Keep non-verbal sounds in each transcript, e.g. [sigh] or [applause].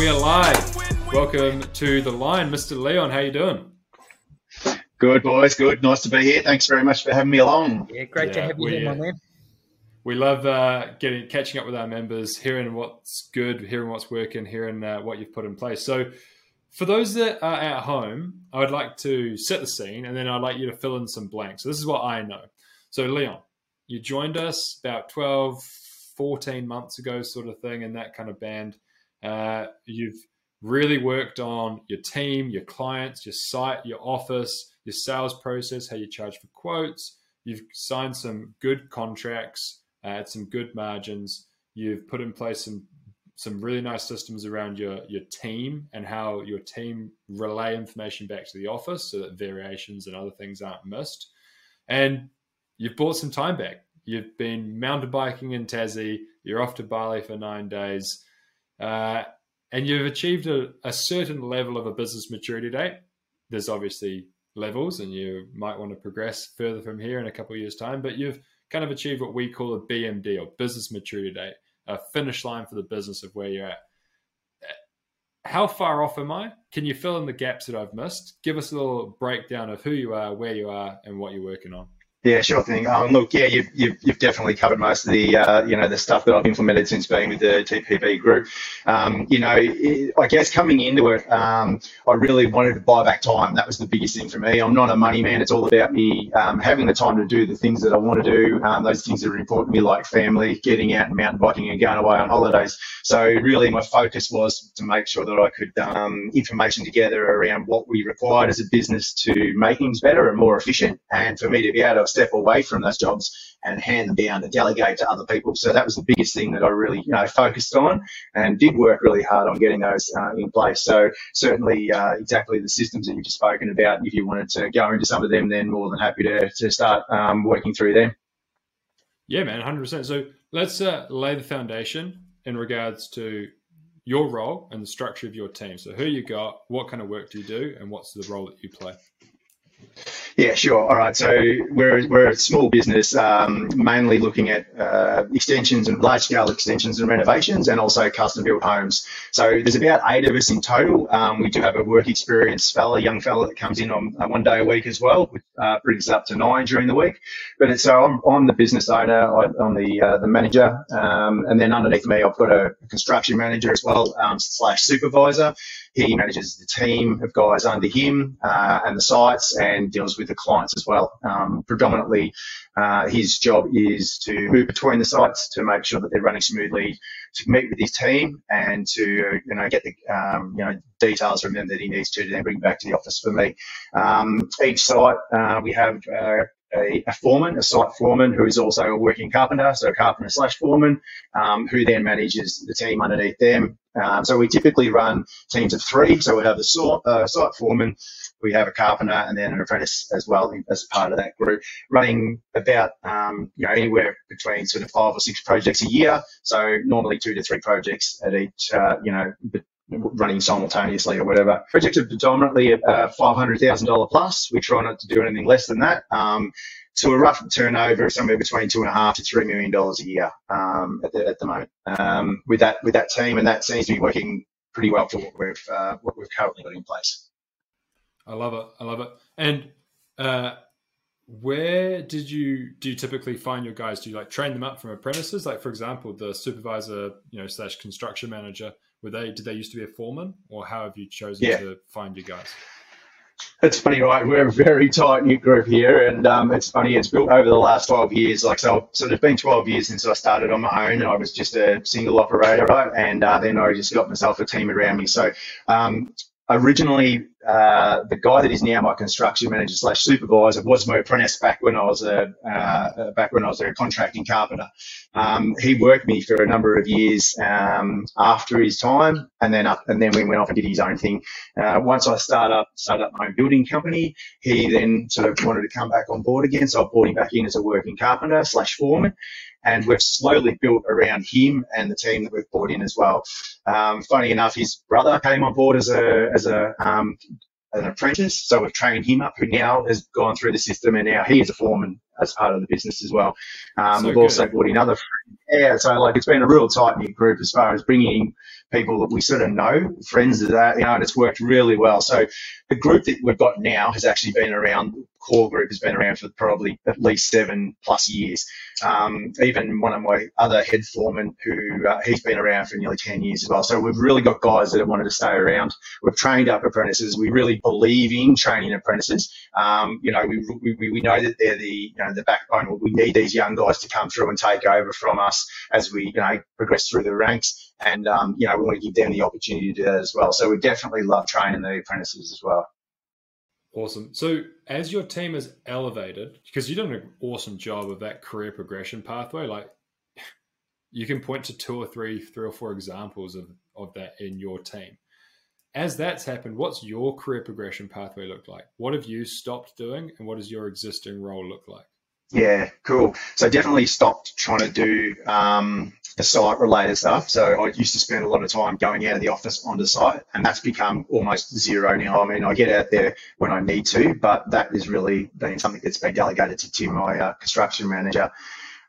we are live. Welcome to the line, Mr. Leon. How you doing? Good boys, good. Nice to be here. Thanks very much for having me along. Yeah, great yeah, to have you here, my man. We love uh, getting catching up with our members, hearing what's good, hearing what's working, hearing uh, what you've put in place. So, for those that are at home, I would like to set the scene, and then I'd like you to fill in some blanks. So, this is what I know. So, Leon, you joined us about 12, 14 months ago, sort of thing, in that kind of band. Uh, you've really worked on your team, your clients, your site, your office, your sales process, how you charge for quotes. You've signed some good contracts at some good margins. You've put in place some some really nice systems around your your team and how your team relay information back to the office so that variations and other things aren't missed. And you've bought some time back. You've been mountain biking in Tassie. You're off to Bali for nine days, uh, and you've achieved a, a certain level of a business maturity date. There's obviously levels, and you might want to progress further from here in a couple of years' time. But you've kind of achieved what we call a BMD or business maturity date, a finish line for the business of where you're at. How far off am I? Can you fill in the gaps that I've missed? Give us a little breakdown of who you are, where you are, and what you're working on. Yeah, sure thing. Um, look, yeah, you've, you've, you've, definitely covered most of the, uh, you know, the stuff that I've implemented since being with the TPB group. Um, you know, it, I guess coming into it, um, I really wanted to buy back time. That was the biggest thing for me. I'm not a money man. It's all about me um, having the time to do the things that I want to do, um, those things that are important to me, like family, getting out and mountain biking and going away on holidays. So really my focus was to make sure that I could um, information together around what we required as a business to make things better and more efficient and for me to be able to step away from those jobs and hand them down to delegate to other people. So that was the biggest thing that I really you know, focused on and did work really hard on getting those uh, in place. So certainly uh, exactly the systems that you've just spoken about, if you wanted to go into some of them, then more than happy to, to start um, working through them. Yeah, man, 100%. So let's uh, lay the foundation in regards to your role and the structure of your team. So who you got, what kind of work do you do, and what's the role that you play? Yeah, sure. All right. So we're, we're a small business, um, mainly looking at uh, extensions and large scale extensions and renovations and also custom built homes. So there's about eight of us in total. Um, we do have a work experience fella, young fella that comes in on uh, one day a week as well, which uh, brings us up to nine during the week. But so I'm, I'm the business owner, I'm the, uh, the manager. Um, and then underneath me, I've got a construction manager as well, um, slash supervisor. He manages the team of guys under him uh, and the sites and deals with the clients as well. Um, predominantly, uh, his job is to move between the sites to make sure that they're running smoothly, to meet with his team and to you know get the um, you know details from them that he needs to, then bring back to the office for me. Um, each site uh, we have uh, a, a, foreman, a site foreman, who is also a working carpenter, so a carpenter slash foreman, um, who then manages the team underneath them. Um, so we typically run teams of three. So we have a uh, site foreman, we have a carpenter, and then an apprentice as well as part of that group, running about um, you know anywhere between sort of five or six projects a year. So normally two to three projects at each, uh, you know, running simultaneously or whatever. Projects are predominantly uh, $500,000 plus. We try not to do anything less than that. Um, so a rough turnover somewhere between two and a half to three million dollars a year um, at, the, at the moment um, with that with that team, and that seems to be working pretty well for what we've uh, what we've currently got in place. I love it. I love it. And uh, where did you do you typically find your guys? Do you like train them up from apprentices? Like for example, the supervisor, you know, slash construction manager were they? Did they used to be a foreman, or how have you chosen yeah. to find your guys? It's funny, right? We're a very tight knit group here, and um, it's funny. It's built over the last 12 years. Like so, so there's been 12 years since I started on my own, and I was just a single operator, right? And uh, then I just got myself a team around me. So um, originally uh, the guy that is now my construction manager slash supervisor was my apprentice back when I was a uh, back when I was a contracting carpenter. Um, he worked me for a number of years um, after his time, and then up, and then we went off and did his own thing. Uh, once I started up started up my own building company, he then sort of wanted to come back on board again, so I brought him back in as a working carpenter slash foreman and we've slowly built around him and the team that we've brought in as well. Um, funny enough, his brother came on board as a as a um, an apprentice, so we've trained him up, who now has gone through the system, and now he is a foreman as part of the business as well. Um, so we've good. also brought in other Yeah, so like it's been a real tight knit group as far as bringing people that we sort of know, friends of that, you know, and it's worked really well. So the group that we've got now has actually been around, the core group has been around for probably at least seven plus years. Um, even one of my other head foremen, who uh, he's been around for nearly 10 years as well. So we've really got guys that have wanted to stay around. We've trained up apprentices. We really believe in training apprentices. Um, you know, we, we, we know that they're the, you know, the backbone. We need these young guys to come through and take over from us as we, you know, progress through the ranks. And, um, you know, we want to give them the opportunity to do that as well. So we definitely love training the apprentices as well. Awesome. So, as your team has elevated, because you've done an awesome job of that career progression pathway, like you can point to two or three, three or four examples of, of that in your team. As that's happened, what's your career progression pathway look like? What have you stopped doing, and what does your existing role look like? Yeah, cool. So definitely stopped trying to do um, the site related stuff. So I used to spend a lot of time going out of the office onto site, and that's become almost zero now. I mean, I get out there when I need to, but that is really been something that's been delegated to Tim, my uh, construction manager.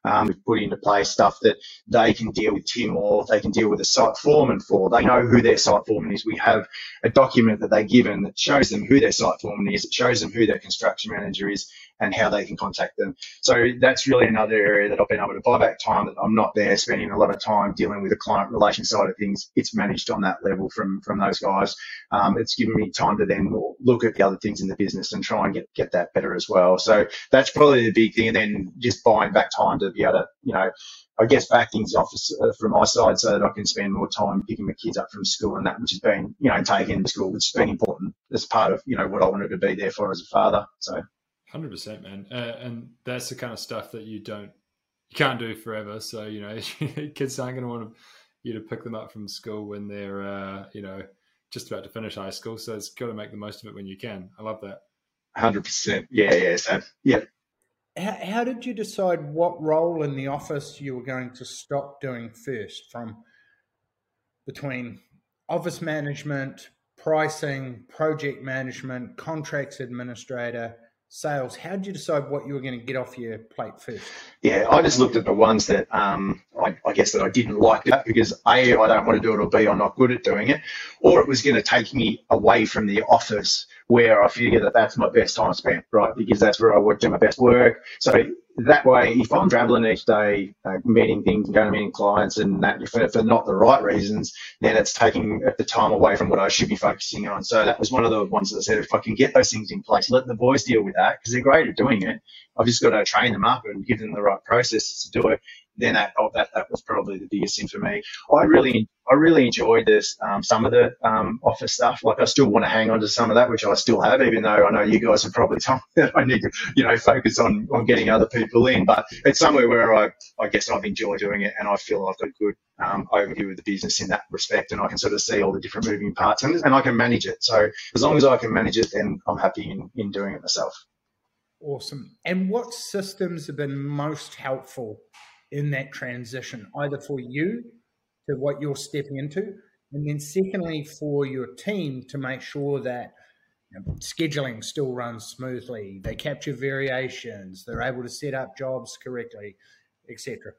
Um, we've put into place stuff that they can deal with Tim or they can deal with a site foreman for. They know who their site foreman is. We have a document that they're given that shows them who their site foreman is. It shows them who their construction manager is and how they can contact them. So that's really another area that I've been able to buy back time that I'm not there spending a lot of time dealing with the client relation side of things. It's managed on that level from from those guys. Um, it's given me time to then look at the other things in the business and try and get get that better as well. So that's probably the big thing. And then just buying back time to be able to, you know, I guess back things off uh, from my side so that I can spend more time picking my kids up from school and that, which has been, you know, taken to school, which has been important as part of, you know, what I wanted to be there for as a father. So. Hundred percent, man, uh, and that's the kind of stuff that you don't, you can't do forever. So you know, [laughs] kids aren't going to want you to pick them up from school when they're, uh, you know, just about to finish high school. So it's got to make the most of it when you can. I love that. Hundred percent, yeah, yeah, so, yeah. How, how did you decide what role in the office you were going to stop doing first? From between office management, pricing, project management, contracts administrator sales, how did you decide what you were going to get off your plate first? Yeah, I just looked at the ones that um, I, I, guess that I didn't like that because A, I don't want to do it, or B, I'm not good at doing it, or it was going to take me away from the office where I figure that that's my best time spent, right? Because that's where I would do my best work. So that way, if I'm traveling each day, uh, meeting things going to meeting clients and that for, for not the right reasons, then it's taking the time away from what I should be focusing on. So that was one of the ones that I said, if I can get those things in place, let the boys deal with that because they're great at doing it. I've just got to train them up and give them the right processes to do it then that, oh, that that was probably the biggest thing for me. I really I really enjoyed this um, some of the um, office stuff. Like I still want to hang on to some of that, which I still have, even though I know you guys have probably told me [laughs] that I need to you know focus on on getting other people in. But it's somewhere where I I guess I've enjoyed doing it, and I feel I've got a good um, overview of the business in that respect, and I can sort of see all the different moving parts, and, and I can manage it. So as long as I can manage it, then I'm happy in in doing it myself. Awesome. And what systems have been most helpful in that transition, either for you to what you're stepping into, and then secondly for your team to make sure that you know, scheduling still runs smoothly, they capture variations, they're able to set up jobs correctly, etc.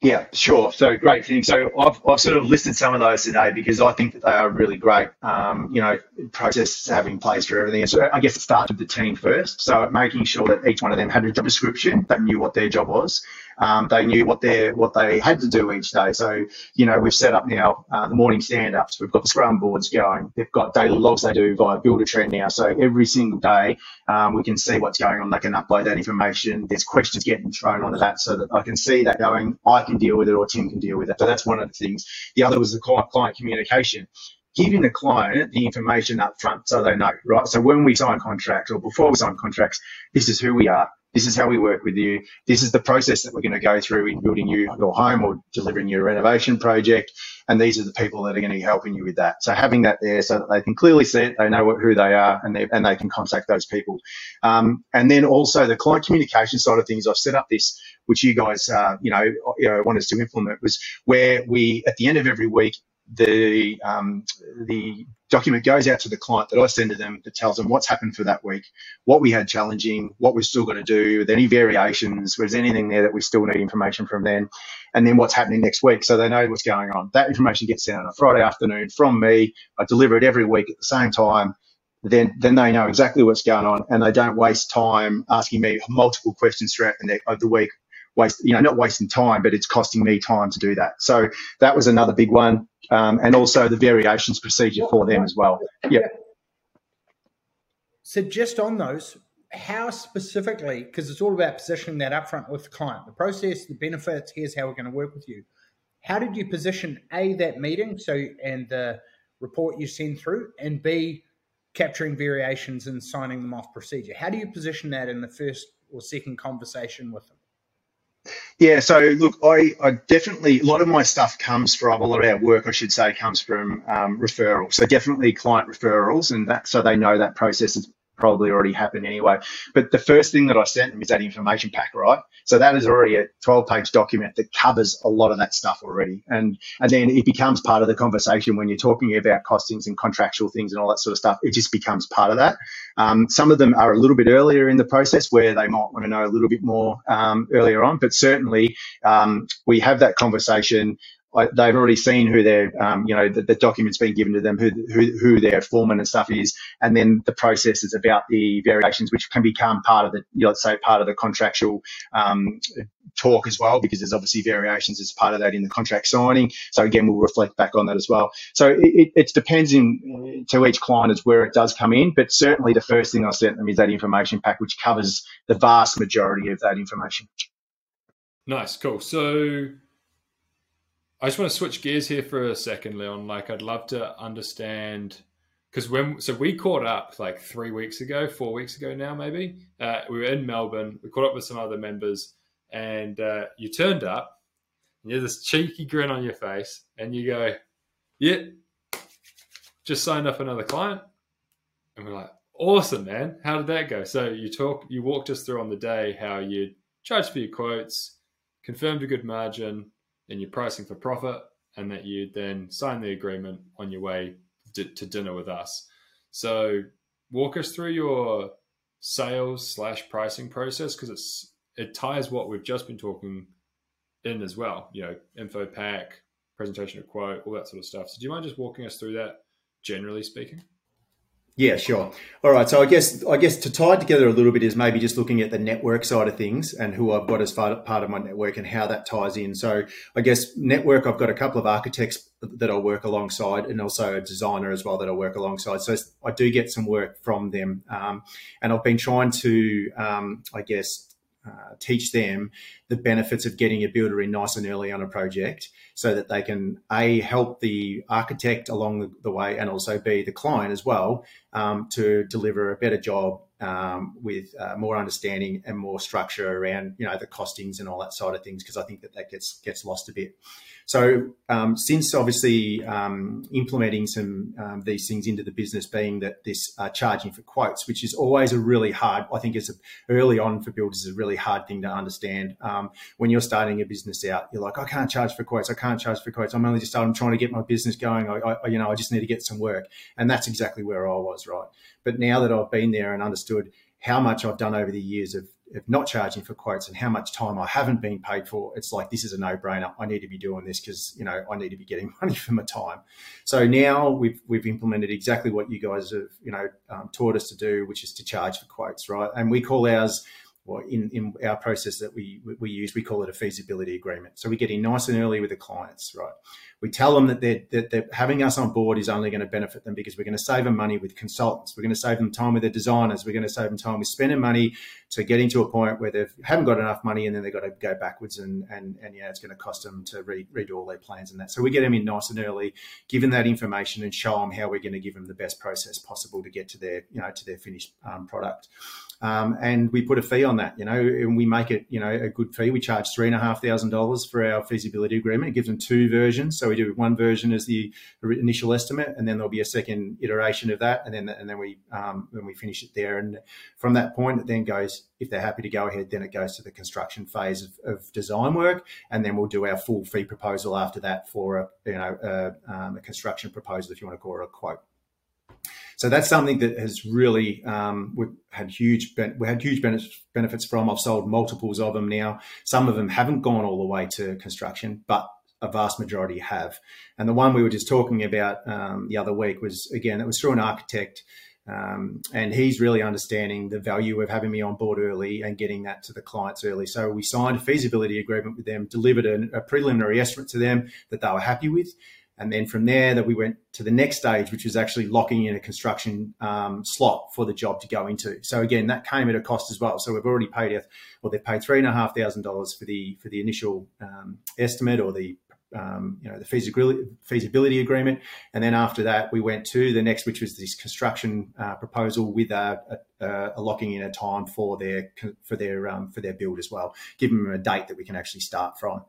Yeah, sure. So great thing. So I've, I've sort of listed some of those today because I think that they are really great, um, you know, processes in place for everything. So I guess it starts with the team first. So making sure that each one of them had a job description, they knew what their job was, um, they knew what they what they had to do each day. So you know we've set up now uh, the morning stand ups. We've got the scrum boards going. They've got daily logs they do via Buildertrend now. So every single day um, we can see what's going on. They can upload that information. There's questions getting thrown onto that so that I can see that going. I can deal with it or Tim can deal with it. So that's one of the things. The other was the client, communication giving the client the information up front so they know, right? So when we sign contracts or before we sign contracts, this is who we are. This is how we work with you. This is the process that we're going to go through in building you your home or delivering your renovation project. And these are the people that are going to be helping you with that. So having that there so that they can clearly see it, they know what, who they are, and they, and they can contact those people. Um, and then also the client communication side of things, I've set up this, which you guys, uh, you know, you know, want us to implement was where we, at the end of every week, the um, the document goes out to the client that I send to them that tells them what's happened for that week, what we had challenging, what we're still going to do, with any variations, was anything there that we still need information from then, and then what's happening next week so they know what's going on. That information gets sent on a Friday afternoon from me. I deliver it every week at the same time. Then, then they know exactly what's going on and they don't waste time asking me multiple questions throughout the, the week waste, you know, not wasting time, but it's costing me time to do that. So that was another big one. Um, and also the variations procedure for them as well. Yeah. So just on those, how specifically, because it's all about positioning that upfront with the client, the process, the benefits, here's how we're going to work with you. How did you position A, that meeting, so and the report you send through, and B, capturing variations and signing them off procedure? How do you position that in the first or second conversation with them? Yeah, so look, I, I, definitely, a lot of my stuff comes from, a lot of our work, I should say, comes from um, referrals. So definitely client referrals, and that so they know that process is probably already happened anyway. But the first thing that I sent them is that information pack, right? So that is already a 12 page document that covers a lot of that stuff already. And, and then it becomes part of the conversation when you're talking about costings and contractual things and all that sort of stuff. It just becomes part of that. Um, some of them are a little bit earlier in the process where they might want to know a little bit more um, earlier on, but certainly um, we have that conversation they've already seen who their, um, you know, the, the, document's been given to them, who, who, who their foreman and stuff is, and then the process is about the variations, which can become part of the, you know, let's say, part of the contractual um, talk as well, because there's obviously variations as part of that in the contract signing. So again, we'll reflect back on that as well. So it, it, depends in, to each client as where it does come in, but certainly the first thing I sent them is that information pack, which covers the vast majority of that information. Nice, cool. So I just want to switch gears here for a second, Leon. Like, I'd love to understand because when so we caught up like three weeks ago, four weeks ago now, maybe. Uh, we were in Melbourne. We caught up with some other members, and uh, you turned up, and you have this cheeky grin on your face, and you go, "Yeah, just signed up another client," and we're like, "Awesome, man! How did that go?" So you talk, you walked us through on the day how you charged for your quotes, confirmed a good margin and you're pricing for profit, and that you then sign the agreement on your way to, to dinner with us. So, walk us through your sales slash pricing process because it's it ties what we've just been talking in as well. You know, info pack, presentation of quote, all that sort of stuff. So, do you mind just walking us through that, generally speaking? Yeah, sure. All right. So I guess I guess to tie it together a little bit is maybe just looking at the network side of things and who I've got as part of my network and how that ties in. So I guess network, I've got a couple of architects that I work alongside and also a designer as well that I work alongside. So I do get some work from them, um, and I've been trying to, um, I guess, uh, teach them the benefits of getting a builder in nice and early on a project so that they can a help the architect along the, way and also be the client as well um, to deliver a better job um, with uh, more understanding and more structure around you know the costings and all that side of things because I think that that gets gets lost a bit. So um, since obviously um, implementing some um, these things into the business, being that this uh, charging for quotes, which is always a really hard, I think it's a, early on for builders is a really hard thing to understand. Um, when you're starting a business out, you're like, I can't charge for quotes. I can't charge for quotes. I'm only just starting. I'm trying to get my business going. I, I, you know, I just need to get some work, and that's exactly where I was, right? But now that I've been there and understood how much I've done over the years of of not charging for quotes and how much time I haven't been paid for, it's like this is a no-brainer. I need to be doing this because you know I need to be getting [laughs] money for my time. So now we've we've implemented exactly what you guys have you know um, taught us to do, which is to charge for quotes, right? And we call ours well, in, in our process that we, we use, we call it a feasibility agreement. So we get in nice and early with the clients, right? We tell them that they're, that they're having us on board is only going to benefit them because we're going to save them money with consultants. We're going to save them time with their designers. We're going to save them time with spending money to getting to a point where they haven't got enough money and then they've got to go backwards and, and, and yeah, it's going to cost them to re, redo all their plans and that. So we get them in nice and early, give them that information and show them how we're going to give them the best process possible to get to their, you know, to their finished um, product. Um, and we put a fee on that, you know, and we make it, you know, a good fee. We charge three and a half thousand dollars for our feasibility agreement. It gives them two versions, so we do one version as the initial estimate, and then there'll be a second iteration of that, and then and then we um, when we finish it there, and from that point, it then goes. If they're happy to go ahead, then it goes to the construction phase of, of design work, and then we'll do our full fee proposal after that for a you know a, um, a construction proposal, if you want to call it a quote. So that's something that has really um, we've had huge we had huge benefits from. I've sold multiples of them now. Some of them haven't gone all the way to construction, but a vast majority have. And the one we were just talking about um, the other week was again it was through an architect. Um, and he's really understanding the value of having me on board early and getting that to the clients early. So we signed a feasibility agreement with them, delivered a, a preliminary estimate to them that they were happy with, and then from there, that we went to the next stage, which was actually locking in a construction um, slot for the job to go into. So again, that came at a cost as well. So we've already paid, well, they've paid three and a half thousand dollars for the for the initial um, estimate or the um, you know the feasibility, feasibility agreement, and then after that we went to the next, which was this construction uh, proposal with a, a, a, locking in a time for their for their um, for their build as well, giving them a date that we can actually start from.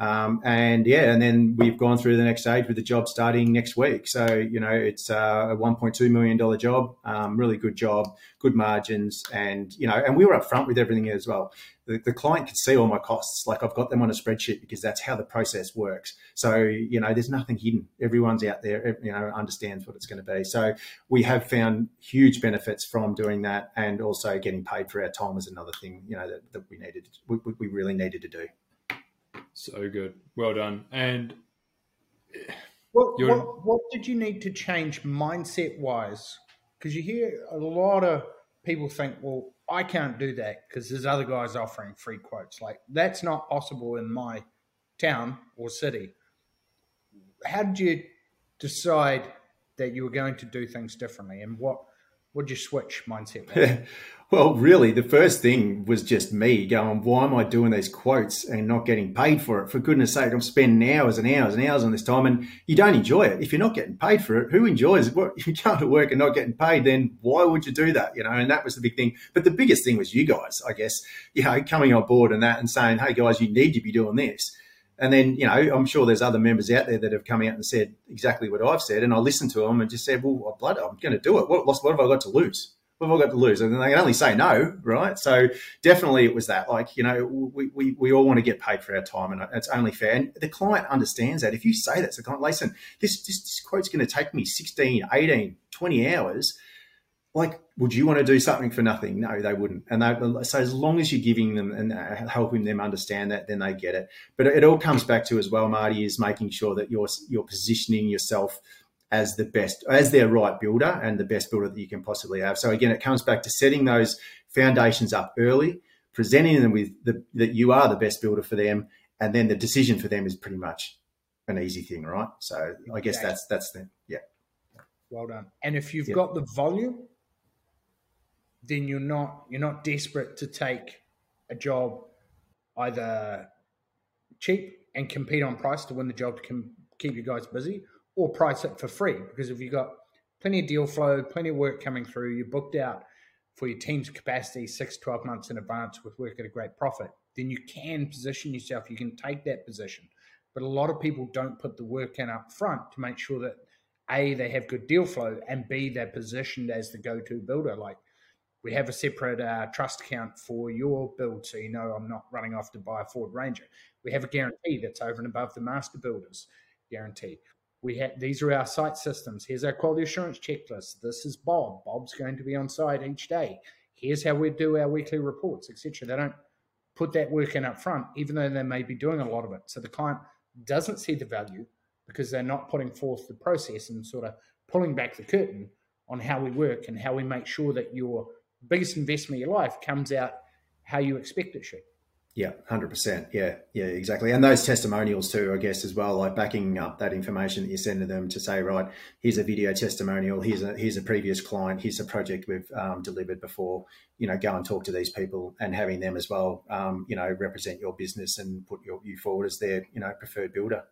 Um, and yeah, and then we've gone through the next stage with the job starting next week. So, you know, it's uh, a $1.2 million job, um, really good job, good margins. And, you know, and we were upfront with everything as well. The, the, client could see all my costs. Like I've got them on a spreadsheet because that's how the process works. So, you know, there's nothing hidden. Everyone's out there, you know, understands what it's going to be. So we have found huge benefits from doing that. And also getting paid for our time is another thing, you know, that, that we needed, we, we really needed to do. So good. Well done. And what, what, what did you need to change mindset wise? Because you hear a lot of people think, well, I can't do that because there's other guys offering free quotes. Like that's not possible in my town or city. How did you decide that you were going to do things differently, and what would you switch mindset? [laughs] Well, really, the first thing was just me going, why am I doing these quotes and not getting paid for it? For goodness sake, I'm spending hours and hours and hours on this time and you don't enjoy it. If you're not getting paid for it, who enjoys it? [laughs] If you go to work and not getting paid, then why would you do that? You know, and that was the big thing. But the biggest thing was you guys, I guess, you know, coming on board and that and saying, hey guys, you need to be doing this. And then, you know, I'm sure there's other members out there that have come out and said exactly what I've said. And I listened to them and just said, well, oh, blood, I'm going to do it. What, what have I got to lose? what have I got to lose? And they can only say no, right? So definitely it was that. Like, you know, we, we, we all want to get paid for our time and it's only fair. And the client understands that. If you say that to the client, listen, this, this, this quote's going to take me 16, 18, 20 hours. Like, would you want to do something for nothing? No, they wouldn't. And they, so as long as you're giving them and uh, helping them understand that, then they get it. But it all comes back to as well, Marty, is making sure that you're, you're positioning yourself – as the best, as their right builder and the best builder that you can possibly have. So again, it comes back to setting those foundations up early, presenting them with the, that you are the best builder for them, and then the decision for them is pretty much an easy thing, right? So I guess that's that's the yeah. Well done. And if you've got the volume, then you're not you're not desperate to take a job either cheap and compete on price to win the job to keep you guys busy, or price it for free because if you've got plenty of deal flow, plenty of work coming through, you're booked out for your team's capacity six, 12 months in advance with work at a great profit, then you can position yourself, you can take that position. But a lot of people don't put the work in up front to make sure that A, they have good deal flow, and B, they're positioned as the go to builder. Like we have a separate uh, trust account for your build, so you know I'm not running off to buy a Ford Ranger. We have a guarantee that's over and above the master builders guarantee we have these are our site systems. Here's our quality assurance checklist. This is Bob. Bob's going to be on site each day. Here's how we do our weekly reports, etc. They don't put that work in up front, even though they may be doing a lot of it. So the client doesn't see the value because they're not putting forth the process and sort of pulling back the curtain on how we work and how we make sure that your biggest investment of your life comes out how you expect it should. Yeah, hundred percent. Yeah, yeah, exactly. And those testimonials too, I guess, as well, like backing up that information that you send to them to say, right, here's a video testimonial, here's a here's a previous client, here's a project we've um, delivered before. You know, go and talk to these people, and having them as well, um, you know, represent your business and put your, you forward as their you know preferred builder.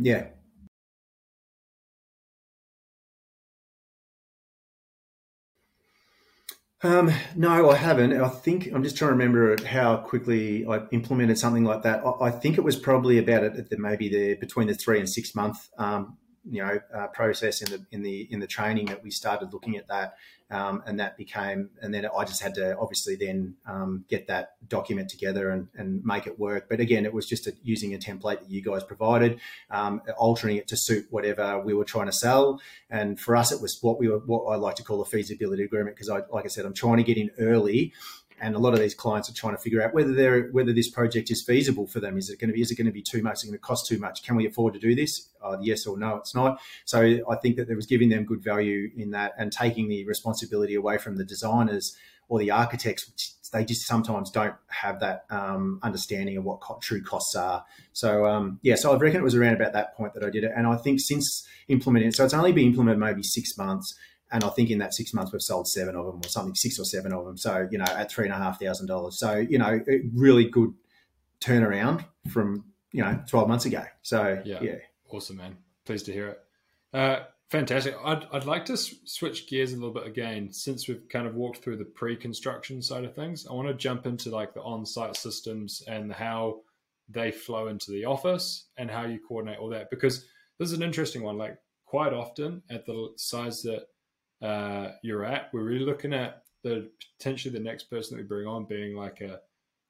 Yeah, Um, no, I haven't. I think I'm just trying to remember how quickly I implemented something like that. I, I think it was probably about it at the, maybe the between the three and six month um, you know uh, process in the in the in the training that we started looking at that, um, and that became and then I just had to obviously then um, get that document together and, and make it work. But again, it was just a, using a template that you guys provided, um, altering it to suit whatever we were trying to sell. And for us, it was what we were what I like to call a feasibility agreement because I like I said, I'm trying to get in early and a lot of these clients are trying to figure out whether they're whether this project is feasible for them. Is it going to be is it going to be too much? Is it going to cost too much? Can we afford to do this? Uh, yes or no, it's not. So I think that there was giving them good value in that and taking the responsibility away from the designers or the architects, which they just sometimes don't have that um, understanding of what co- true costs are. So um, yeah, so I reckon it was around about that point that I did it, and I think since implementing, it, so it's only been implemented maybe six months. And I think in that six months, we've sold seven of them or something, six or seven of them. So, you know, at three and a half thousand dollars. So, you know, really good turnaround from, you know, 12 months ago. So, yeah. yeah. Awesome, man. Pleased to hear it. Uh, fantastic. I'd, I'd like to s- switch gears a little bit again since we've kind of walked through the pre construction side of things. I want to jump into like the on site systems and how they flow into the office and how you coordinate all that because this is an interesting one. Like, quite often at the size that uh, you're at. We're really looking at the potentially the next person that we bring on being like a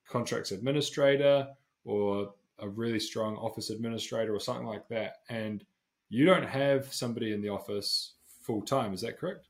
contracts administrator or a really strong office administrator or something like that. And you don't have somebody in the office full time. Is that correct?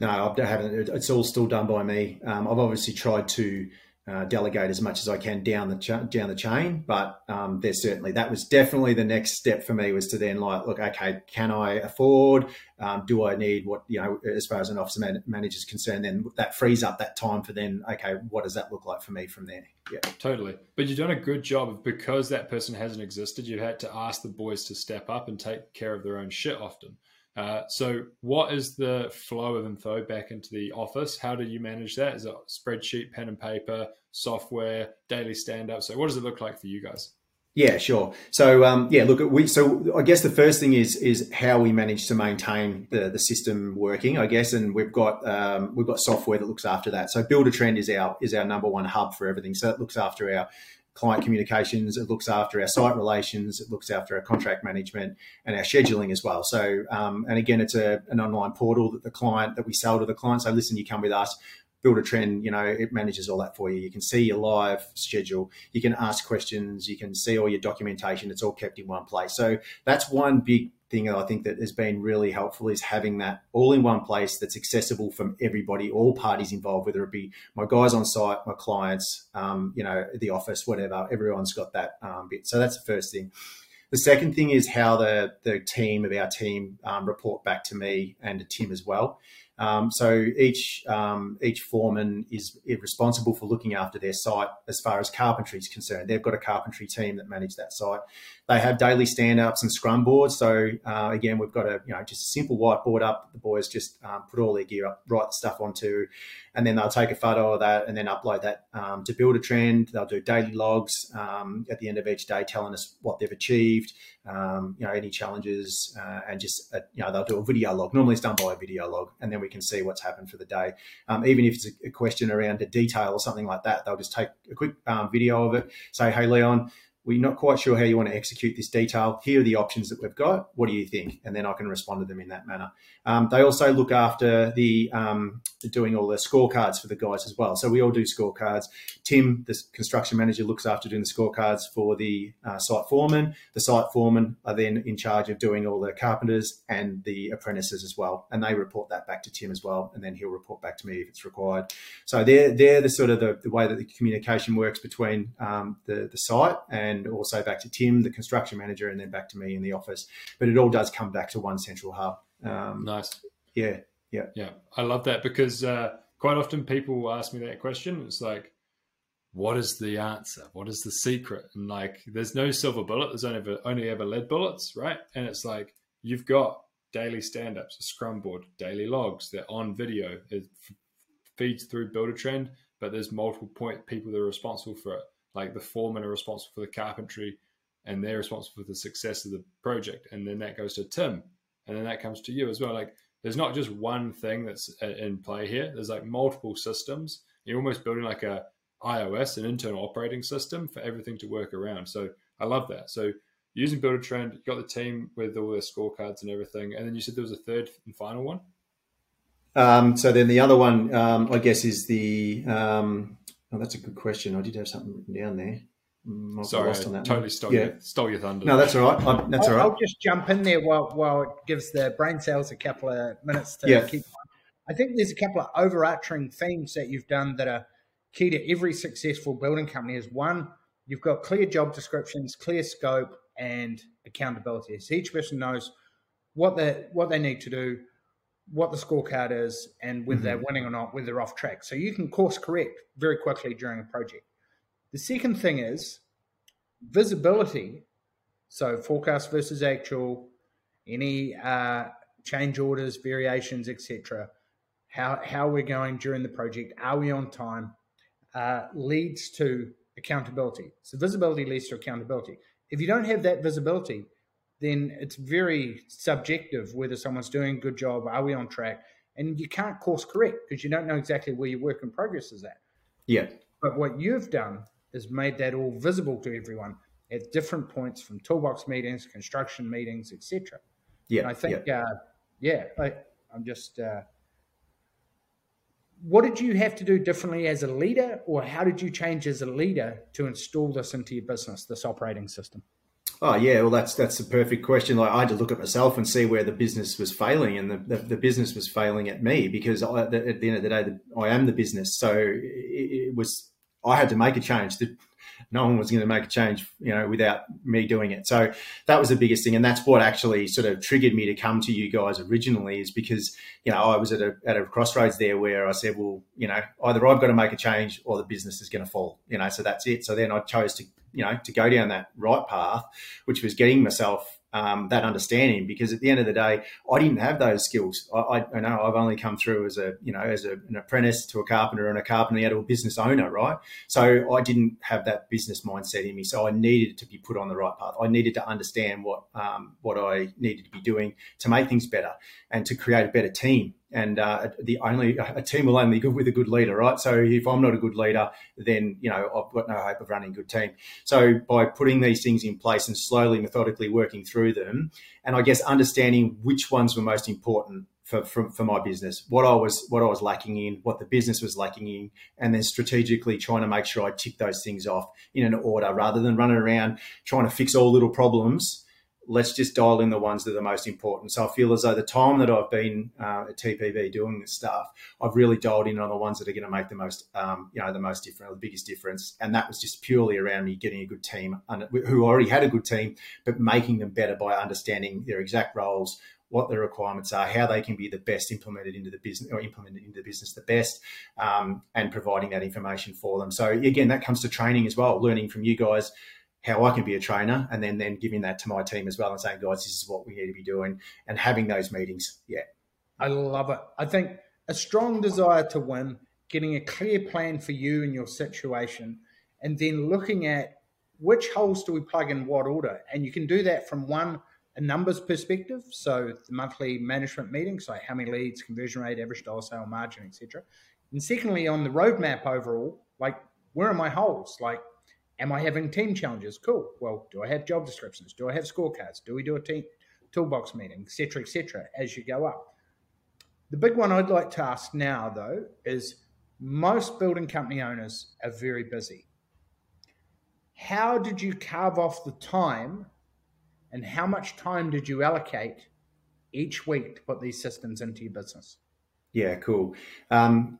No, I haven't. It's all still done by me. Um, I've obviously tried to uh, delegate as much as I can down the down the chain. But um, there's certainly that was definitely the next step for me was to then like look, okay, can I afford? Um, do I need what you know as far as an office man- manager is concerned? Then that frees up that time for then okay, what does that look like for me from there? Yeah, totally. But you've done a good job of because that person hasn't existed. You've had to ask the boys to step up and take care of their own shit often. Uh, so, what is the flow of info back into the office? How do you manage that? Is it spreadsheet, pen and paper, software, daily stand up? So, what does it look like for you guys? Yeah, sure. So, um, yeah, look, we so I guess the first thing is is how we manage to maintain the, the system working. I guess, and we've got um, we've got software that looks after that. So, Buildertrend is our is our number one hub for everything. So, it looks after our client communications. It looks after our site relations. It looks after our contract management and our scheduling as well. So, um, and again, it's a, an online portal that the client that we sell to the client. So, listen, you come with us. Buildertrend, you know, it manages all that for you. You can see your live schedule. You can ask questions. You can see all your documentation. It's all kept in one place. So that's one big thing that I think that has been really helpful is having that all in one place that's accessible from everybody, all parties involved, whether it be my guys on site, my clients, um, you know, the office, whatever. Everyone's got that um, bit. So that's the first thing. The second thing is how the the team of our team um, report back to me and to Tim as well. Um, so each um, each foreman is responsible for looking after their site as far as carpentry is concerned. They've got a carpentry team that manage that site. They have daily stand ups and scrum boards. So uh, again, we've got a you know just a simple whiteboard up. The boys just um, put all their gear up, write the stuff onto, and then they'll take a photo of that and then upload that um, to trend. They'll do daily logs um, at the end of each day, telling us what they've achieved, um, you know, any challenges, uh, and just uh, you know they'll do a video log. Normally, it's done by a video log, and then we can see what's happened for the day. Um, even if it's a, a, question around a detail or something like that, they'll just take a quick um, video of it. Say, hey, Leon we're not quite sure how you want to execute this detail. Here are the options that we've got. What do you think? And then I can respond to them in that manner. Um, they also look after the um, doing all the scorecards for the guys as well. So we all do scorecards. Tim, the construction manager, looks after doing the scorecards for the uh, site foreman. The site foreman are then in charge of doing all the carpenters and the apprentices as well, and they report that back to Tim as well, and then he'll report back to me if it's required. So they're they're the sort of the, the way that the communication works between um, the the site and also back to Tim, the construction manager, and then back to me in the office. But it all does come back to one central hub. Um, nice. Yeah. Yeah. Yeah. I love that because uh, quite often people ask me that question. It's like, what is the answer? What is the secret? And like, there's no silver bullet. There's only ever, only ever lead bullets, right? And it's like, you've got daily stand ups, a scrum board, daily logs. They're on video. It f- feeds through Buildertrend, but there's multiple point people that are responsible for it. Like the foremen are responsible for the carpentry and they're responsible for the success of the project. And then that goes to Tim and then that comes to you as well. Like there's not just one thing that's in play here. There's like multiple systems. You're almost building like a iOS, an internal operating system for everything to work around. So I love that. So using Buildertrend. You got the team with all their scorecards and everything, and then you said there was a third and final one. Um, so then the other one, um, I guess, is the. Um, oh, that's a good question. I did have something written down there. Mm, Sorry, I totally stole, yeah. your, stole your thunder. No, that's all right. I, that's I'll, all right. I'll just jump in there while, while it gives the brain cells a couple of minutes to yeah. keep. I think there's a couple of overarching themes that you've done that are key to every successful building company. Is one, you've got clear job descriptions, clear scope, and accountability. So each person knows what they what they need to do, what the scorecard is, and whether mm-hmm. they're winning or not, whether they're off track. So you can course correct very quickly during a project. The second thing is visibility. So forecast versus actual, any uh, change orders, variations, etc. How how we're going during the project? Are we on time? Uh, leads to accountability. So visibility leads to accountability. If you don't have that visibility, then it's very subjective whether someone's doing a good job. Are we on track? And you can't course correct because you don't know exactly where your work in progress is at. Yeah. But what you've done is made that all visible to everyone at different points from toolbox meetings, construction meetings, etc. Yeah, and I think, yeah, uh, yeah I, am just. Uh, what did you have to do differently as a leader, or how did you change as a leader to install this into your business, this operating system? Oh yeah, well that's that's a perfect question. Like I had to look at myself and see where the business was failing, and the, the, the business was failing at me because I, at the end of the day, the, I am the business. So it, it was I had to make a change. The, no one was going to make a change, you know, without me doing it. So that was the biggest thing, and that's what actually sort of triggered me to come to you guys originally, is because you know I was at a at a crossroads there where I said, well, you know, either I've got to make a change or the business is going to fall, you know. So that's it. So then I chose to you know to go down that right path, which was getting myself um, that understanding because at the end of the day, I didn't have those skills. I, I, I, know I've only come through as a you know as a, an apprentice to a carpenter and a carpenter to a business owner, right? So I didn't have that business mindset in me. So I needed to be put on the right path. I needed to understand what um, what I needed to be doing to make things better and to create a better team and uh, the only a team will only good with a good leader, right? So if I'm not a good leader, then you know I've got no hope of running a good team. So by putting these things in place and slowly, methodically working through them, and I guess understanding which ones were most important for, for, for, my business, what I was what I was lacking in, what the business was lacking in, and then strategically trying to make sure I tick those things off in an order rather than running around trying to fix all little problems let's just dial in the ones that are the most important. So I feel as though the time that I've been uh, at TPB doing this stuff, I've really dialed in on the ones that are going to make the most, um, you know, the most different, the biggest difference. And that was just purely around me getting a good team who already had a good team, but making them better by understanding their exact roles, what their requirements are, how they can be the best implemented into the business or implemented into the business the best, um, and providing that information for them. So again, that comes to training as well, learning from you guys how I can be a trainer and then then giving that to my team as well and saying, guys, this is what we need to be doing and having those meetings. Yeah. I love it. I think a strong desire to win, getting a clear plan for you and your situation, and then looking at which holes do we plug in what order. And you can do that from one, a numbers perspective. So the monthly management meetings, like how many leads, conversion rate, average dollar sale margin, etc. And secondly, on the roadmap overall, like where are my holes? Like Am I having team challenges? Cool. Well, do I have job descriptions? Do I have scorecards? Do we do a team toolbox meeting, etc., etc. as you go up? The big one I'd like to ask now, though, is most building company owners are very busy. How did you carve off the time and how much time did you allocate each week to put these systems into your business? Yeah, cool. Um,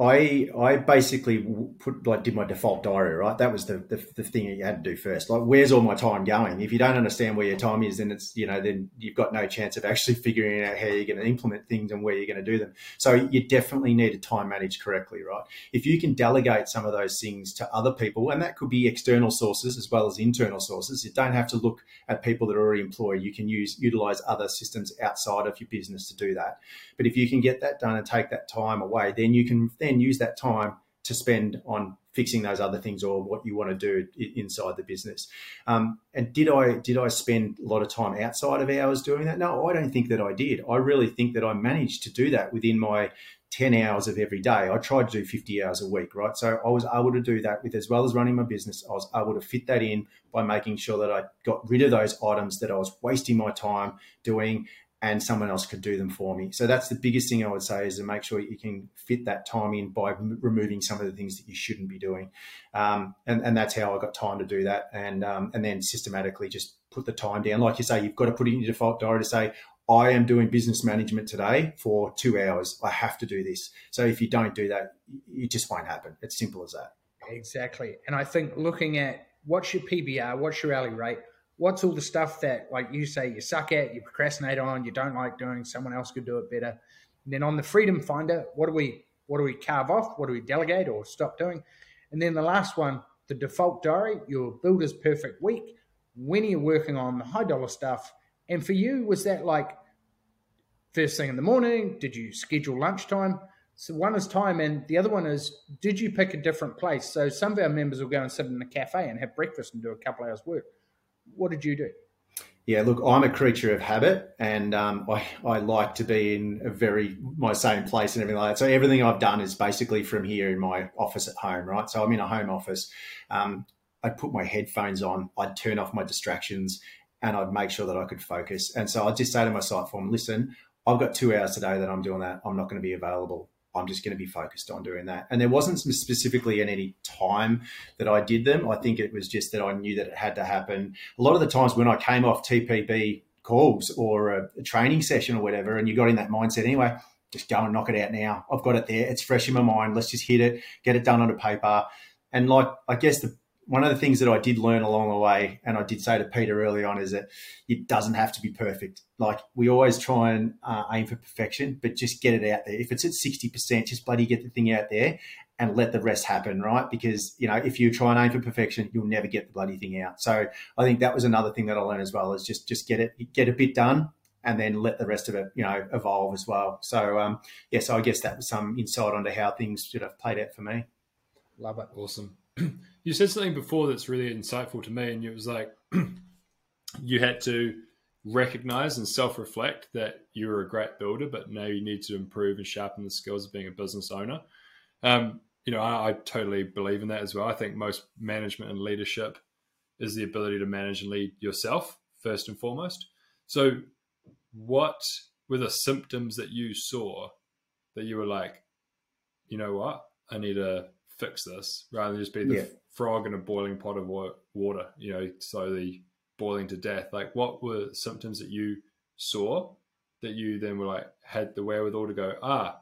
I I basically put like did my default diary right. That was the, the, the thing that you had to do first. Like, where's all my time going? If you don't understand where your time is, then it's you know then you've got no chance of actually [laughs] figuring out how you're going to implement things and where you're going to do them. So you definitely need to time manage correctly, right? If you can delegate some of those things to other people, and that could be external sources as well as internal sources. You don't have to look at people that are already employed. You can use utilize other systems outside of your business to do that. But if you can get that done and take that time away, then you can then use that time to spend on fixing those other things or what you want to do inside the business. Um, and did I did I spend a lot of time outside of hours doing that? No, I don't think that I did. I really think that I managed to do that within my 10 hours of every day. I tried to do 50 hours a week, right? So I was able to do that with as well as running my business. I was able to fit that in by making sure that I got rid of those items that I was wasting my time doing and someone else could do them for me. So that's the biggest thing I would say is to make sure you can fit that time in by m- removing some of the things that you shouldn't be doing. Um, and, and that's how I got time to do that. And, um, and then systematically just put the time down. Like you say, you've got to put it in your default diary to say, I am doing business management today for two hours. I have to do this. So if you don't do that, it just won't happen. It's simple as that. Exactly. And I think looking at what's your PBR, what's your hourly rate, what's all the stuff that, like you say, you suck at, you procrastinate on, you don't like doing, someone else could do it better. And then on the Freedom Finder, what do we what do we carve off? What do we delegate or stop doing? And then the last one, the default diary, your builder's perfect week. When are you working on the high dollar stuff? And for you, was that like first thing in the morning? Did you schedule lunchtime? So one is time, and the other one is did you pick a different place? So some of our members will go and sit in a cafe and have breakfast and do a couple hours work. What did you do? Yeah, look, I'm a creature of habit, and um, I, I like to be in a very my same place and everything like that. So everything I've done is basically from here in my office at home, right? So I'm in a home office. Um, I'd put my headphones on, I'd turn off my distractions, and I'd make sure that I could focus. And so I'd just say to my site form, listen, I've got two hours today that I'm doing that. I'm not going to be available. I'm just going to be focused on doing that. And there wasn't specifically at any time that I did them. I think it was just that I knew that it had to happen. A lot of the times when I came off TPB calls or a, a training session or whatever, and you got in that mindset anyway, just go and knock it out now. I've got it there. It's fresh in my mind. Let's just hit it, get it done on a paper. And like, I guess the one of the things that I did learn along the way, and I did say to Peter early on, is that it doesn't have to be perfect. Like we always try and uh, aim for perfection, but just get it out there. If it's at sixty percent, just bloody get the thing out there and let the rest happen, right? Because you know if you try and aim for perfection, you'll never get the bloody thing out. So I think that was another thing that I learned as well is just just get it get a bit done, and then let the rest of it, you know, evolve as well. So um, yeah, so I guess that was some insight onto how things should have played out for me. Love it. Awesome. [clears throat] you said something before that's really insightful to me, and it was like [clears throat] you had to recognize and self-reflect that you were a great builder, but now you need to improve and sharpen the skills of being a business owner. Um, you know, I, I, totally believe in that as well. I think most management and leadership is the ability to manage and lead yourself first and foremost. So, what were the symptoms that you saw that you were like, you know what, I need to fix this rather than just be the yeah. Frog in a boiling pot of water, you know, slowly boiling to death. Like, what were symptoms that you saw that you then were like, had the wherewithal to go, ah,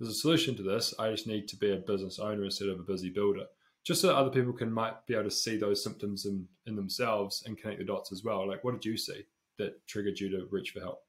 there's a solution to this. I just need to be a business owner instead of a busy builder. Just so that other people can might be able to see those symptoms in, in themselves and connect the dots as well. Like, what did you see that triggered you to reach for help?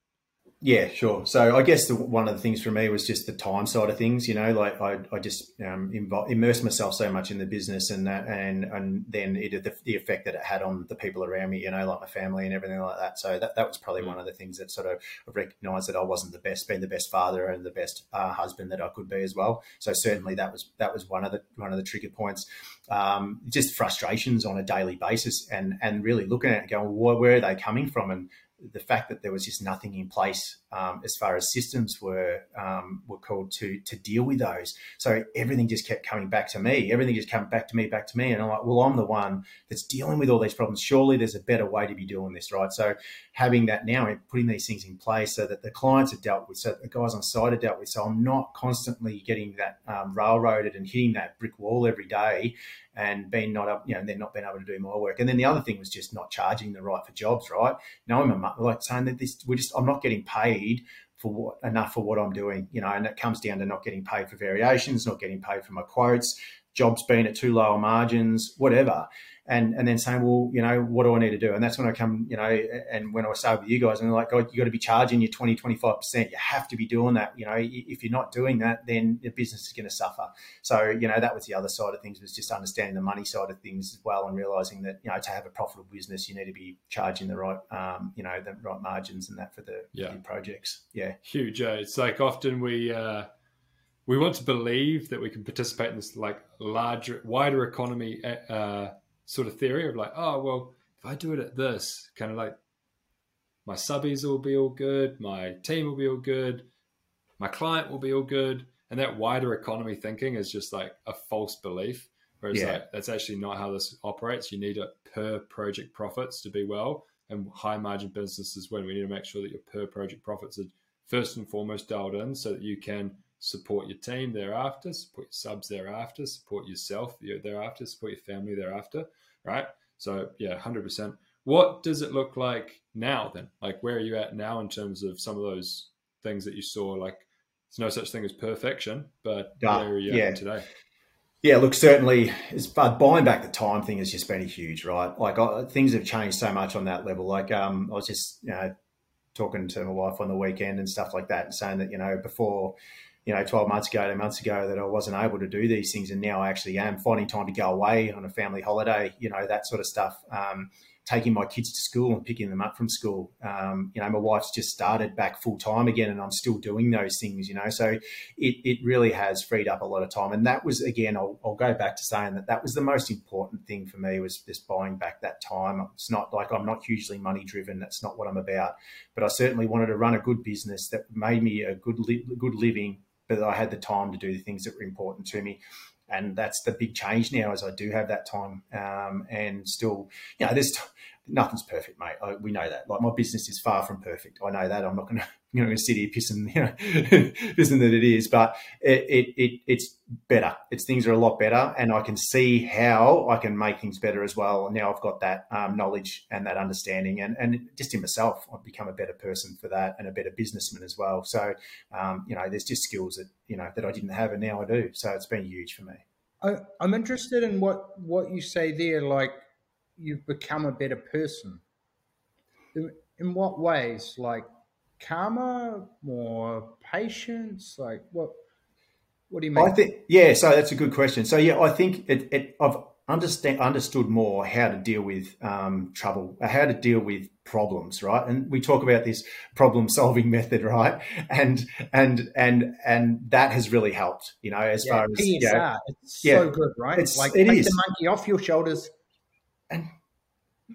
Yeah, sure. So I guess the, one of the things for me was just the time side of things. You know, like I, I just um, myself so much in the business and that, and and then it the, the, effect that it had on the people around me. You know, like my family and everything like that. So that, that was probably mm. one of the things that sort of recognised that I wasn't the best, being the best father and the best uh, husband that I could be as well. So certainly that was that was one of the one of the trigger points. Um, just frustrations on a daily basis, and and really looking at it, going, well, where are they coming from, and the fact that there was just nothing in place um, as far as systems were um, were called to to deal with those. So everything just kept coming back to me. Everything just came back to me, back to me, and I'm like, well, I'm the one that's dealing with all these problems. Surely there's a better way to be doing this, right? So having that now and putting these things in place so that the clients are dealt with, so the guys on site are dealt with, so I'm not constantly getting that um, railroaded and hitting that brick wall every day and being not up, you know, then not being able to do more work. And then the other thing was just not charging the right for jobs, right? No, I'm a, like saying that this, we're just, I'm not getting paid for what enough for what I'm doing, you know, and it comes down to not getting paid for variations, not getting paid for my quotes, jobs being at too low margins, whatever and and then saying, well, you know, what do I need to do? And that's when I come, you know, and when I start with you guys, and they're like, God, you got to be charging your 20, 25%. You have to be doing that. You know, if you're not doing that, then the business is going to suffer. So, you know, that was the other side of things was just understanding the money side of things as well and realizing that, you know, to have a profitable business, you need to be charging the right, um, you know, the right margins and that for the, yeah. projects. Yeah. Huge. Uh, it's like often we, uh, we want to believe that we can participate in this like larger, wider economy uh, sort of theory of like, oh well, if I do it at this kind of like my subbies will be all good, my team will be all good, my client will be all good, and that wider economy thinking is just like a false belief. Whereas yeah. like, that's actually not how this operates. You need a per project profits to be well, and high margin businesses when we need to make sure that your per project profits are first and foremost dialed in so that you can support your team thereafter, support your subs thereafter, support yourself thereafter, support your family thereafter, right? So yeah, hundred percent. What does it look like now then? Like where are you at now in terms of some of those things that you saw? Like there's no such thing as perfection, but uh, where are you yeah. at today? Yeah, look, certainly, as far buying back the time thing has just been huge, right? Like I, things have changed so much on that level. Like um, I was just, you know, talking to my wife on the weekend and stuff like that, and saying that you know before you know, 12 months ago, 10 months ago, that I wasn't able to do these things. And now I actually am finding time to go away on a family holiday, you know, that sort of stuff. Um, taking my kids to school and picking them up from school. Um, you know, my wife's just started back full time again, and I'm still doing those things. You know, so it it really has freed up a lot of time. And that was again, I'll, I'll go back to saying that that was the most important thing for me was just buying back that time. It's not like I'm not hugely money driven. That's not what I'm about. But I certainly wanted to run a good business that made me a good li- good living but I had the time to do the things that were important to me. And that's the big change now, as I do have that time, um, and still, you know, there's nothing's perfect, mate. I, we know that. Like my business is far from perfect. I know that. I'm not going to, you know, a city pissing, [laughs] you know, pissing that it is, but it, it, it, it's better. It's things are a lot better, and I can see how I can make things better as well. And now I've got that um, knowledge and that understanding, and and just in myself, I've become a better person for that, and a better businessman as well. So, um, you know, there's just skills that you know that I didn't have, and now I do. So it's been huge for me. I, I'm interested in what what you say there, like you've become a better person. In, in what ways? Like karma, more patience? Like what? What do you mean? I think yeah. So that's a good question. So yeah, I think it, it I've understand understood more how to deal with um, trouble, uh, how to deal with problems, right? And we talk about this problem solving [laughs] method, right? And and and and that has really helped, you know, as yeah, far as PSR, yeah, it's yeah, so good, right? It's like it take is. the monkey off your shoulders and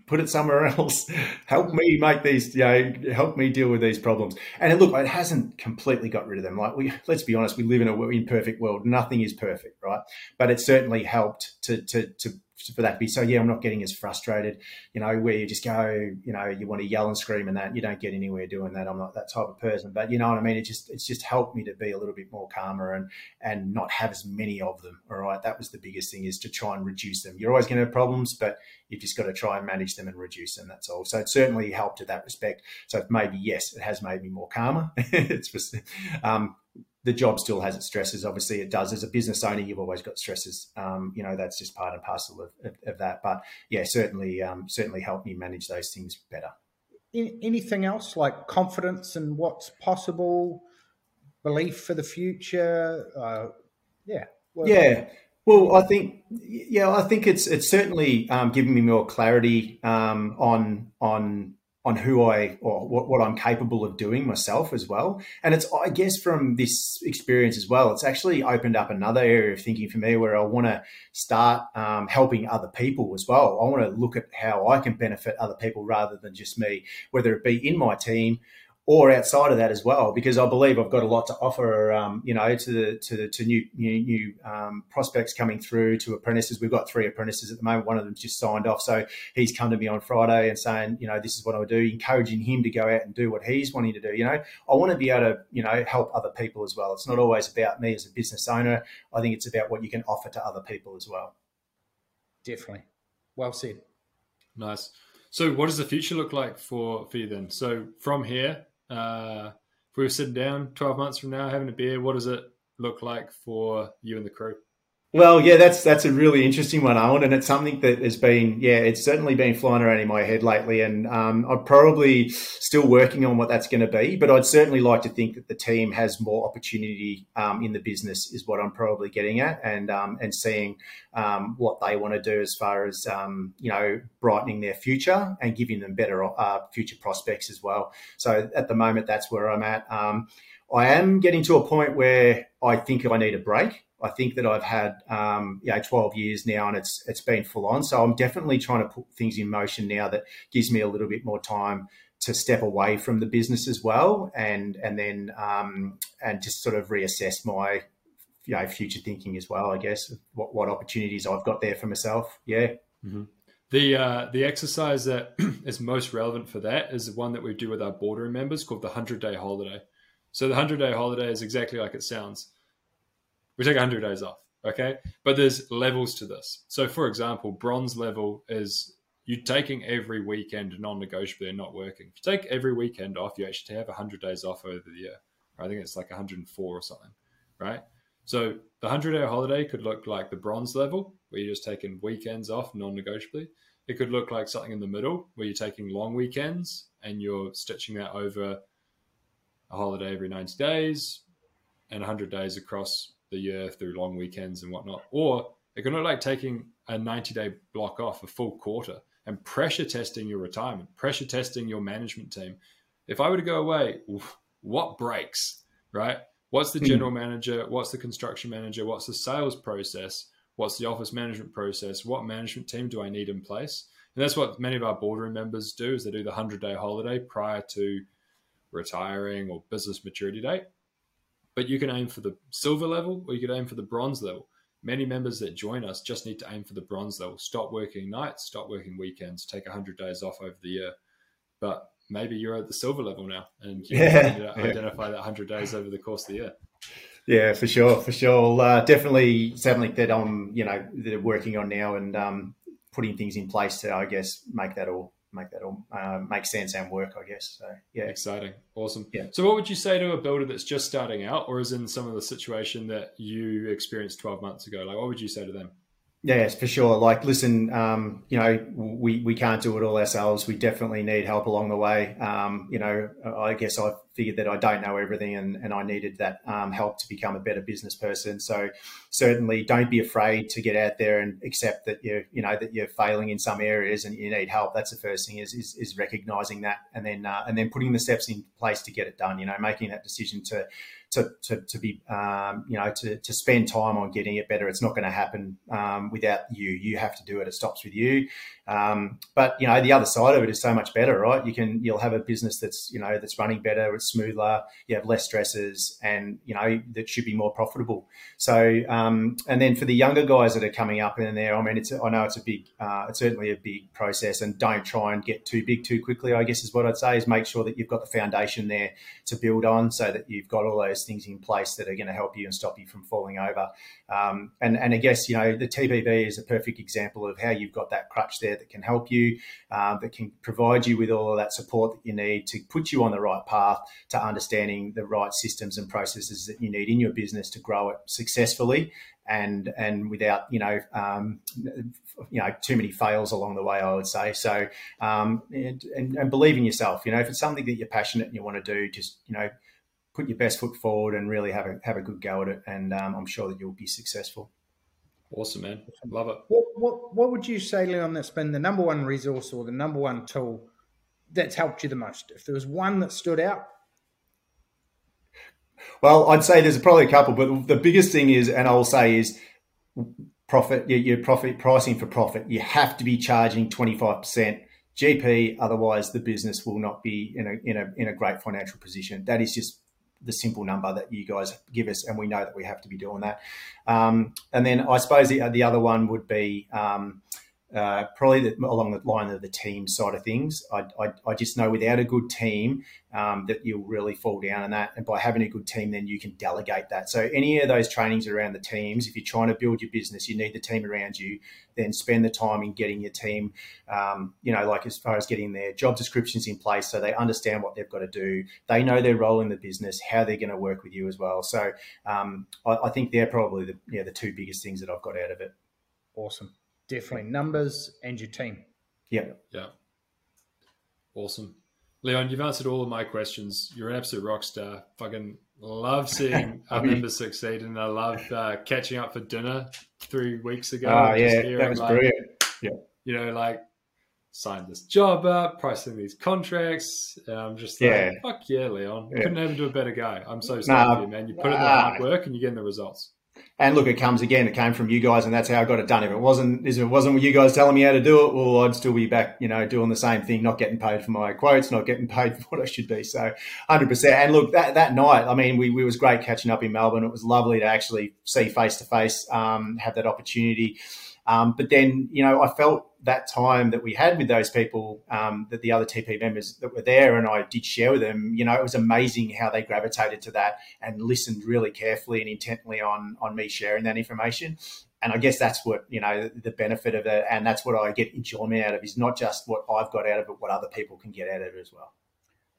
put it somewhere else. help me make these, you know, help me deal with these problems. And look, it hasn't completely got rid of them. Like we, let's be honest, we live in a imperfect world. Nothing is perfect, right? But it certainly helped to to to for that to be so yeah i'm not getting as frustrated you know where you just go you know you want to yell and scream and that. You don't get anywhere doing that. I'm not that type of person. But you know what i mean? It just it's just helped me to be a little bit more calmer and and not have as many of them all right? That was the biggest thing is to try and reduce them. You're always going to have problems but you've just got to try and manage them and reduce them that's all. So it certainly helped in that respect. So maybe yes it has made me more calmer. [laughs] It's just, um, the job still has its stresses. Obviously, it does. As a business owner, you've always got stresses. Um, you know, that's just part and parcel of, of, of that. But yeah, certainly, um, certainly helped me manage those things better. Anything else like confidence and what's possible, belief for the future? Uh, yeah. Yeah. Well, I think, yeah, I think it's it's certainly um, giving me more clarity um, on on on who I or what, what, I'm capable of doing myself as well. And it's, I guess, from this experience as well, it's actually opened up another area of thinking for me where I want to start um, helping other people as well. I want to look at how I can benefit other people rather than just me, whether it be in my team or outside of that as well, because I believe I've got a lot to offer, um, you know, to the to the to new new, new um, prospects coming through to apprentices. We've got three apprentices at the moment. One of them's just signed off, so he's come to me on Friday and saying, you know, this is what I would do, encouraging him to go out and do what he's wanting to do. You know, I want to be able to, you know, help other people as well. It's not always about me as a business owner. I think it's about what you can offer to other people as well. Definitely, well said. Nice. So, what does the future look like for for you then? So, from here, uh, if we were sitting down 12 months from now having a beer, what does it look like for you and the crew? Well, yeah, that's that's a really interesting one, Owen, and it's something that has been, yeah, it's certainly been flying around in my head lately, and um, I'm probably still working on what that's going to be. But I'd certainly like to think that the team has more opportunity um, in the business, is what I'm probably getting at, and um, and seeing um, what they want to do as far as um, you know brightening their future and giving them better uh, future prospects as well. So at the moment, that's where I'm at. Um, I am getting to a point where I think I need a break. I think that I've had um, you know 12 years now, and it's it's been full on. So I'm definitely trying to put things in motion now that gives me a little bit more time to step away from the business as well, and and then um, and just sort of reassess my you know future thinking as well. I guess what what opportunities I've got there for myself. Yeah. Mm-hmm. The uh, the exercise that [clears throat] is most relevant for that is the one that we do with our boardroom members called the hundred day holiday. So the hundred day holiday is exactly like it sounds we take 100 days off. Okay. But there's levels to this. So, for example, bronze level is you taking every weekend non negotiably and not working. If you take every weekend off, you actually have 100 days off over the year. I think it's like 104 or something, right? So the 100 day holiday could look like the bronze level, where you're just taking weekends off non negotiably. It could look like something in the middle, where you're taking long weekends and you're stitching that over a holiday every 90 days and 100 days across the year through long weekends and whatnot. Or it can look like taking a 90 day block off, a full quarter, and pressure testing your retirement, pressure testing your management team. If I were to go away, what breaks, right? What's the hmm. general manager? What's the construction manager? What's the sales process? What's the office management process? What management team do I need in place? And that's what many of our boardroom members do is they do the 100 day holiday prior to retiring or business maturity date but you can aim for the silver level or you could aim for the bronze level. Many members that join us just need to aim for the bronze level. Stop working nights, stop working weekends, take 100 days off over the year. But maybe you're at the silver level now and you yeah. identify that 100 days over the course of the year. Yeah, for sure, for sure. Uh, definitely something that I'm, you know, that working on now and um, putting things in place to, I guess, make that all make that all uh, make sense and work, I guess. So yeah, exciting, awesome. Yeah. So what would you say to a builder that's just starting out, or is in some of the situation that you experienced twelve months ago? Like, what would you say to them? Yes, for sure. Like, listen, um, you know, we, we can't do it all ourselves. We definitely need help along the way. Um, you know, I guess I figured that I don't know everything and, and I needed that um, help to become a better business person. So certainly don't be afraid to get out there and accept that you're, you know, that you're failing in some areas and you need help. That's the first thing is, is, is recognizing that and then, uh, and then putting the steps in place to get it done, you know, making that decision to, to, to, to be, um, you know, to, to spend time on getting it better. It's not going to happen um, without you. You have to do it. It stops with you. Um, but you know, the other side of it is so much better, right? You can, you'll have a business that's, you know, that's running better. It's smoother. You have less stresses, and you know that should be more profitable. So, um, and then for the younger guys that are coming up in there, I mean, it's I know it's a big, uh, it's certainly a big process, and don't try and get too big too quickly. I guess is what I'd say is make sure that you've got the foundation there to build on, so that you've got all those things in place that are going to help you and stop you from falling over. Um, and and I guess you know the TPB is a perfect example of how you've got that crutch there that can help you, uh, that can provide you with all of that support that you need to put you on the right path to understanding the right systems and processes that you need in your business to grow it successfully and and without you know um, you know too many fails along the way. I would say so, um, and, and, and believe in yourself. You know, if it's something that you're passionate and you want to do, just you know put your best foot forward and really have a have a good go at it. And um, I'm sure that you'll be successful. Awesome, man. Love it. What, what, what would you say, Leon, that's been the number one resource or the number one tool that's helped you the most? If there was one that stood out, well, I'd say there's probably a couple, but the biggest thing is, and I will say is profit. Your profit pricing for profit. You have to be charging 25 percent GP, otherwise the business will not be in a in a in a great financial position. That is just the simple number that you guys give us, and we know that we have to be doing that. Um, and then I suppose the, the other one would be um, uh, probably the, along the line of the team side of things. I, I, I just know without a good team um, that you'll really fall down in that. And by having a good team, then you can delegate that. So any of those trainings around the teams, if you're trying to build your business, you need the team around you. Then spend the time in getting your team, um, you know, like as far as getting their job descriptions in place, so they understand what they've got to do. They know their role in the business, how they're going to work with you as well. So um, I, I think they're probably the yeah the two biggest things that I've got out of it. Awesome. Definitely numbers and your team. Yeah. Yeah. Awesome. Leon, you've answered all of my questions. You're an absolute rock star. Fucking love seeing [laughs] our members succeed, and I love uh, catching up for dinner three weeks ago. Oh, yeah, that was like, brilliant. Yeah. You know, like signed this job up, pricing these contracts. I'm just like, yeah. fuck yeah, Leon. Yeah. Couldn't ever do a better guy. I'm so sorry nah, you, man. You put in the hard work and you're getting the results. And look, it comes again. It came from you guys, and that's how I got it done. If it wasn't, if it wasn't you guys telling me how to do it, well, I'd still be back, you know, doing the same thing, not getting paid for my quotes, not getting [laughs] paid for what I should be. So, hundred percent. And look, that that night, I mean, we, we was great catching up in Melbourne. It was lovely to actually see face to face, um, have that opportunity. Um, but then, you know, I felt that time that we had with those people, um, that the other TP members that were there, and I did share with them, you know, it was amazing how they gravitated to that and listened really carefully and intently on on me sharing that information. And I guess that's what you know the benefit of it, and that's what I get enjoyment out of is not just what I've got out of it, but what other people can get out of it as well.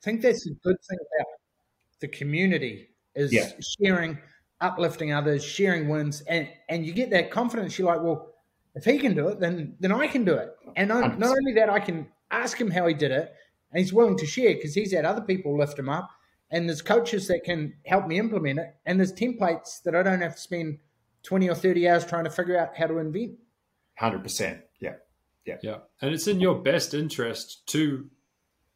I think that's a good thing about the community is yeah. sharing, uplifting others, sharing wins, and and you get that confidence. You're like, well if he can do it, then then I can do it. And not, not only that, I can ask him how he did it, and he's willing to share because he's had other people lift him up, and there's coaches that can help me implement it, and there's templates that I don't have to spend twenty or thirty hours trying to figure out how to invent. Hundred percent, yeah, yeah, yeah. And it's in your best interest to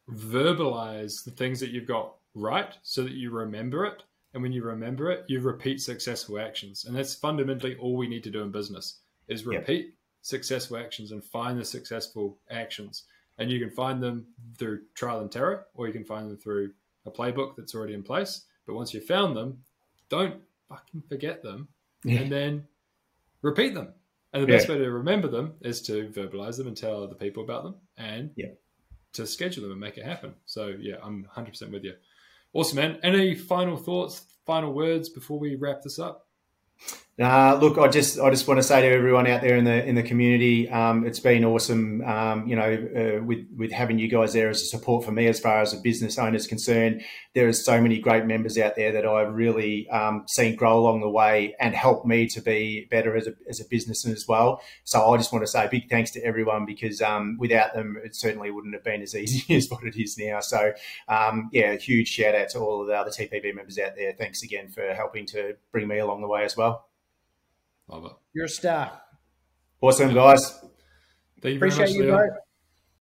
verbalize the things that you've got right, so that you remember it. And when you remember it, you repeat successful actions. And that's fundamentally all we need to do in business is repeat yep. successful actions and find the successful actions. And you can find them through trial and terror, or you can find them through a playbook that's already in place. But once you've found them, don't fucking forget them yeah. and then repeat them. And the best yeah. way to remember them is to verbalize them and tell other people about them and yeah. to schedule them and make it happen. So, yeah, I'm 100% with you. Awesome, man. Any final thoughts, final words before we wrap this up? Uh, look, I just I just want to say to everyone out there in the in the community, um, it's been awesome. Um, you know, uh, with with having you guys there as a support for me as far as a business owner is concerned. There are so many great members out there that I've really um, seen grow along the way and help me to be better as a as a businessman as well. So I just want to say big thanks to everyone because um, without them, it certainly wouldn't have been as easy [laughs] as what it is now. So um, yeah, huge shout out to all of the other TPB members out there. Thanks again for helping to bring me along the way as well. Love it. You're a star. Awesome, guys. Thank you Appreciate you, Leo.